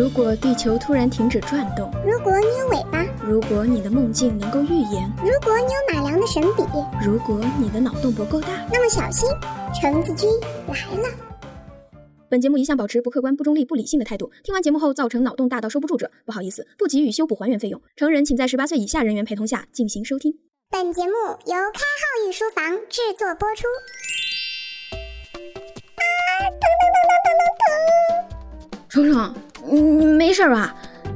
如果地球突然停止转动，如果你有尾巴，如果你的梦境能够预言，如果你有马良的神笔，如果你的脑洞不够大，那么小心，橙子君来了。本节目一向保持不客观、不中立、不理性的态度。听完节目后造成脑洞大到收不住者，不好意思，不给予修补还原费用。成人请在十八岁以下人员陪同下进行收听。本节目由开号御书房制作播出。啊，疼疼疼疼疼疼疼！虫虫，你你没事吧？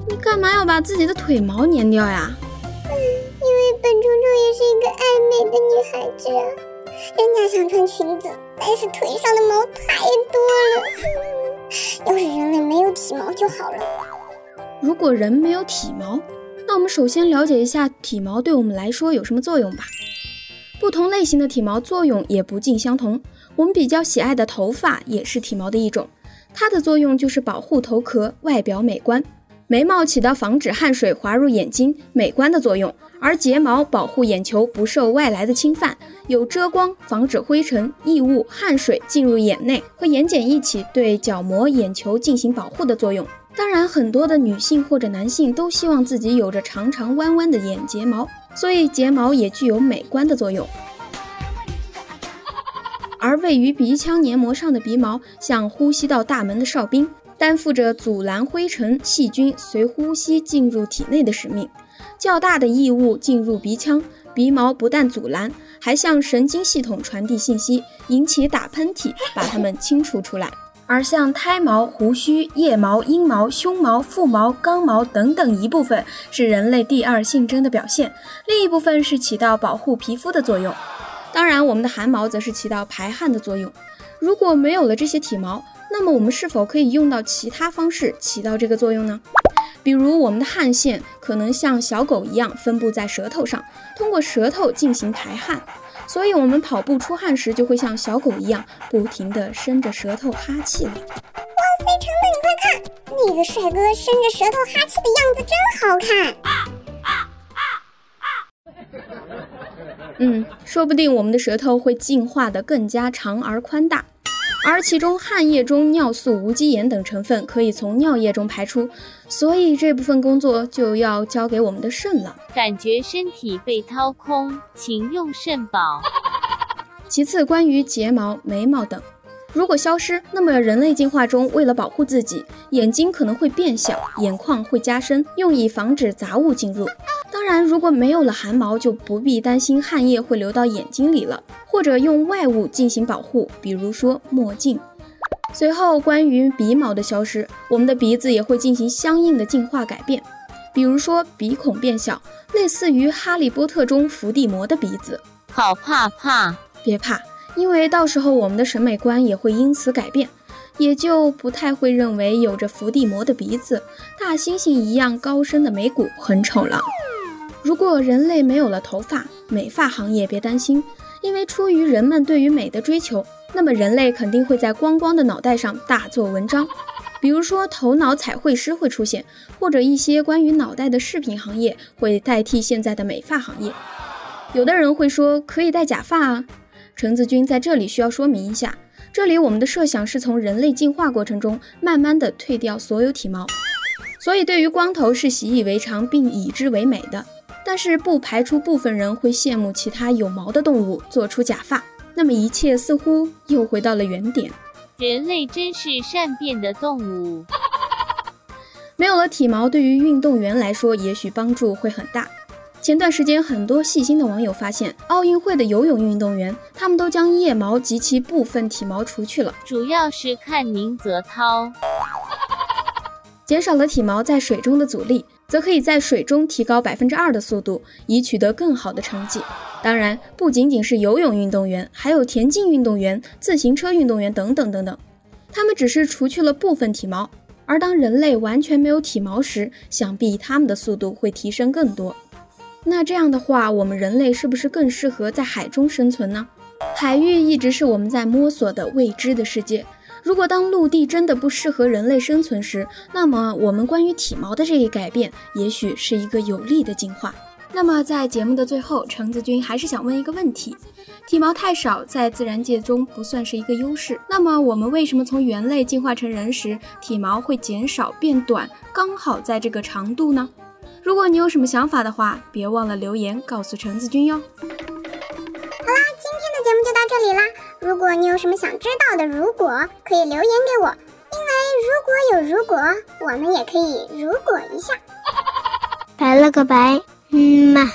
你干嘛要把自己的腿毛粘掉呀？嗯，因为本虫虫也是一个爱美的女孩子，人家想穿裙子，但是腿上的毛太多了。要是人类没有体毛就好了。如果人没有体毛，那我们首先了解一下体毛对我们来说有什么作用吧。不同类型的体毛作用也不尽相同。我们比较喜爱的头发也是体毛的一种，它的作用就是保护头壳，外表美观。眉毛起到防止汗水滑入眼睛、美观的作用，而睫毛保护眼球不受外来的侵犯，有遮光、防止灰尘、异物、汗水进入眼内，和眼睑一起对角膜、眼球进行保护的作用。当然，很多的女性或者男性都希望自己有着长长弯弯的眼睫毛，所以睫毛也具有美观的作用。而位于鼻腔黏膜上的鼻毛，像呼吸道大门的哨兵，担负着阻拦灰尘、细菌随呼吸进入体内的使命。较大的异物进入鼻腔，鼻毛不但阻拦，还向神经系统传递信息，引起打喷嚏，把它们清除出来。而像胎毛、胡须、腋毛、阴毛、胸毛、腹毛、肛毛等等一部分是人类第二性征的表现，另一部分是起到保护皮肤的作用。当然，我们的汗毛则是起到排汗的作用。如果没有了这些体毛，那么我们是否可以用到其他方式起到这个作用呢？比如，我们的汗腺可能像小狗一样分布在舌头上，通过舌头进行排汗。所以，我们跑步出汗时就会像小狗一样不停地伸着舌头哈气了。哇塞，橙子，你快看，那个帅哥伸着舌头哈气的样子真好看。嗯，说不定我们的舌头会进化的更加长而宽大，而其中汗液中尿素、无机盐等成分可以从尿液中排出，所以这部分工作就要交给我们的肾了。感觉身体被掏空，请用肾宝。其次，关于睫毛、眉毛等，如果消失，那么人类进化中为了保护自己，眼睛可能会变小，眼眶会加深，用以防止杂物进入。当然，如果没有了汗毛，就不必担心汗液会流到眼睛里了，或者用外物进行保护，比如说墨镜。随后，关于鼻毛的消失，我们的鼻子也会进行相应的进化改变，比如说鼻孔变小，类似于《哈利波特》中伏地魔的鼻子。好怕怕，别怕，因为到时候我们的审美观也会因此改变，也就不太会认为有着伏地魔的鼻子、大猩猩一样高深的眉骨很丑了。如果人类没有了头发，美发行业别担心，因为出于人们对于美的追求，那么人类肯定会在光光的脑袋上大做文章。比如说，头脑彩绘师会出现，或者一些关于脑袋的饰品行业会代替现在的美发行业。有的人会说可以戴假发啊，橙子君在这里需要说明一下，这里我们的设想是从人类进化过程中慢慢的退掉所有体毛，所以对于光头是习以为常并以之为美的。但是不排除部分人会羡慕其他有毛的动物做出假发，那么一切似乎又回到了原点。人类真是善变的动物。没有了体毛，对于运动员来说，也许帮助会很大。前段时间，很多细心的网友发现，奥运会的游泳运动员，他们都将腋毛及其部分体毛除去了，主要是看宁泽涛，减少了体毛在水中的阻力。则可以在水中提高百分之二的速度，以取得更好的成绩。当然，不仅仅是游泳运动员，还有田径运动员、自行车运动员等等等等。他们只是除去了部分体毛，而当人类完全没有体毛时，想必他们的速度会提升更多。那这样的话，我们人类是不是更适合在海中生存呢？海域一直是我们在摸索的未知的世界。如果当陆地真的不适合人类生存时，那么我们关于体毛的这一改变，也许是一个有利的进化。那么在节目的最后，橙子君还是想问一个问题：体毛太少，在自然界中不算是一个优势。那么我们为什么从猿类进化成人时，体毛会减少变短，刚好在这个长度呢？如果你有什么想法的话，别忘了留言告诉橙子君哟。好啦，今天的节目就到这里啦。如果你有什么想知道的，如果可以留言给我，因为如果有如果，我们也可以如果一下。拜了个拜。嗯嘛。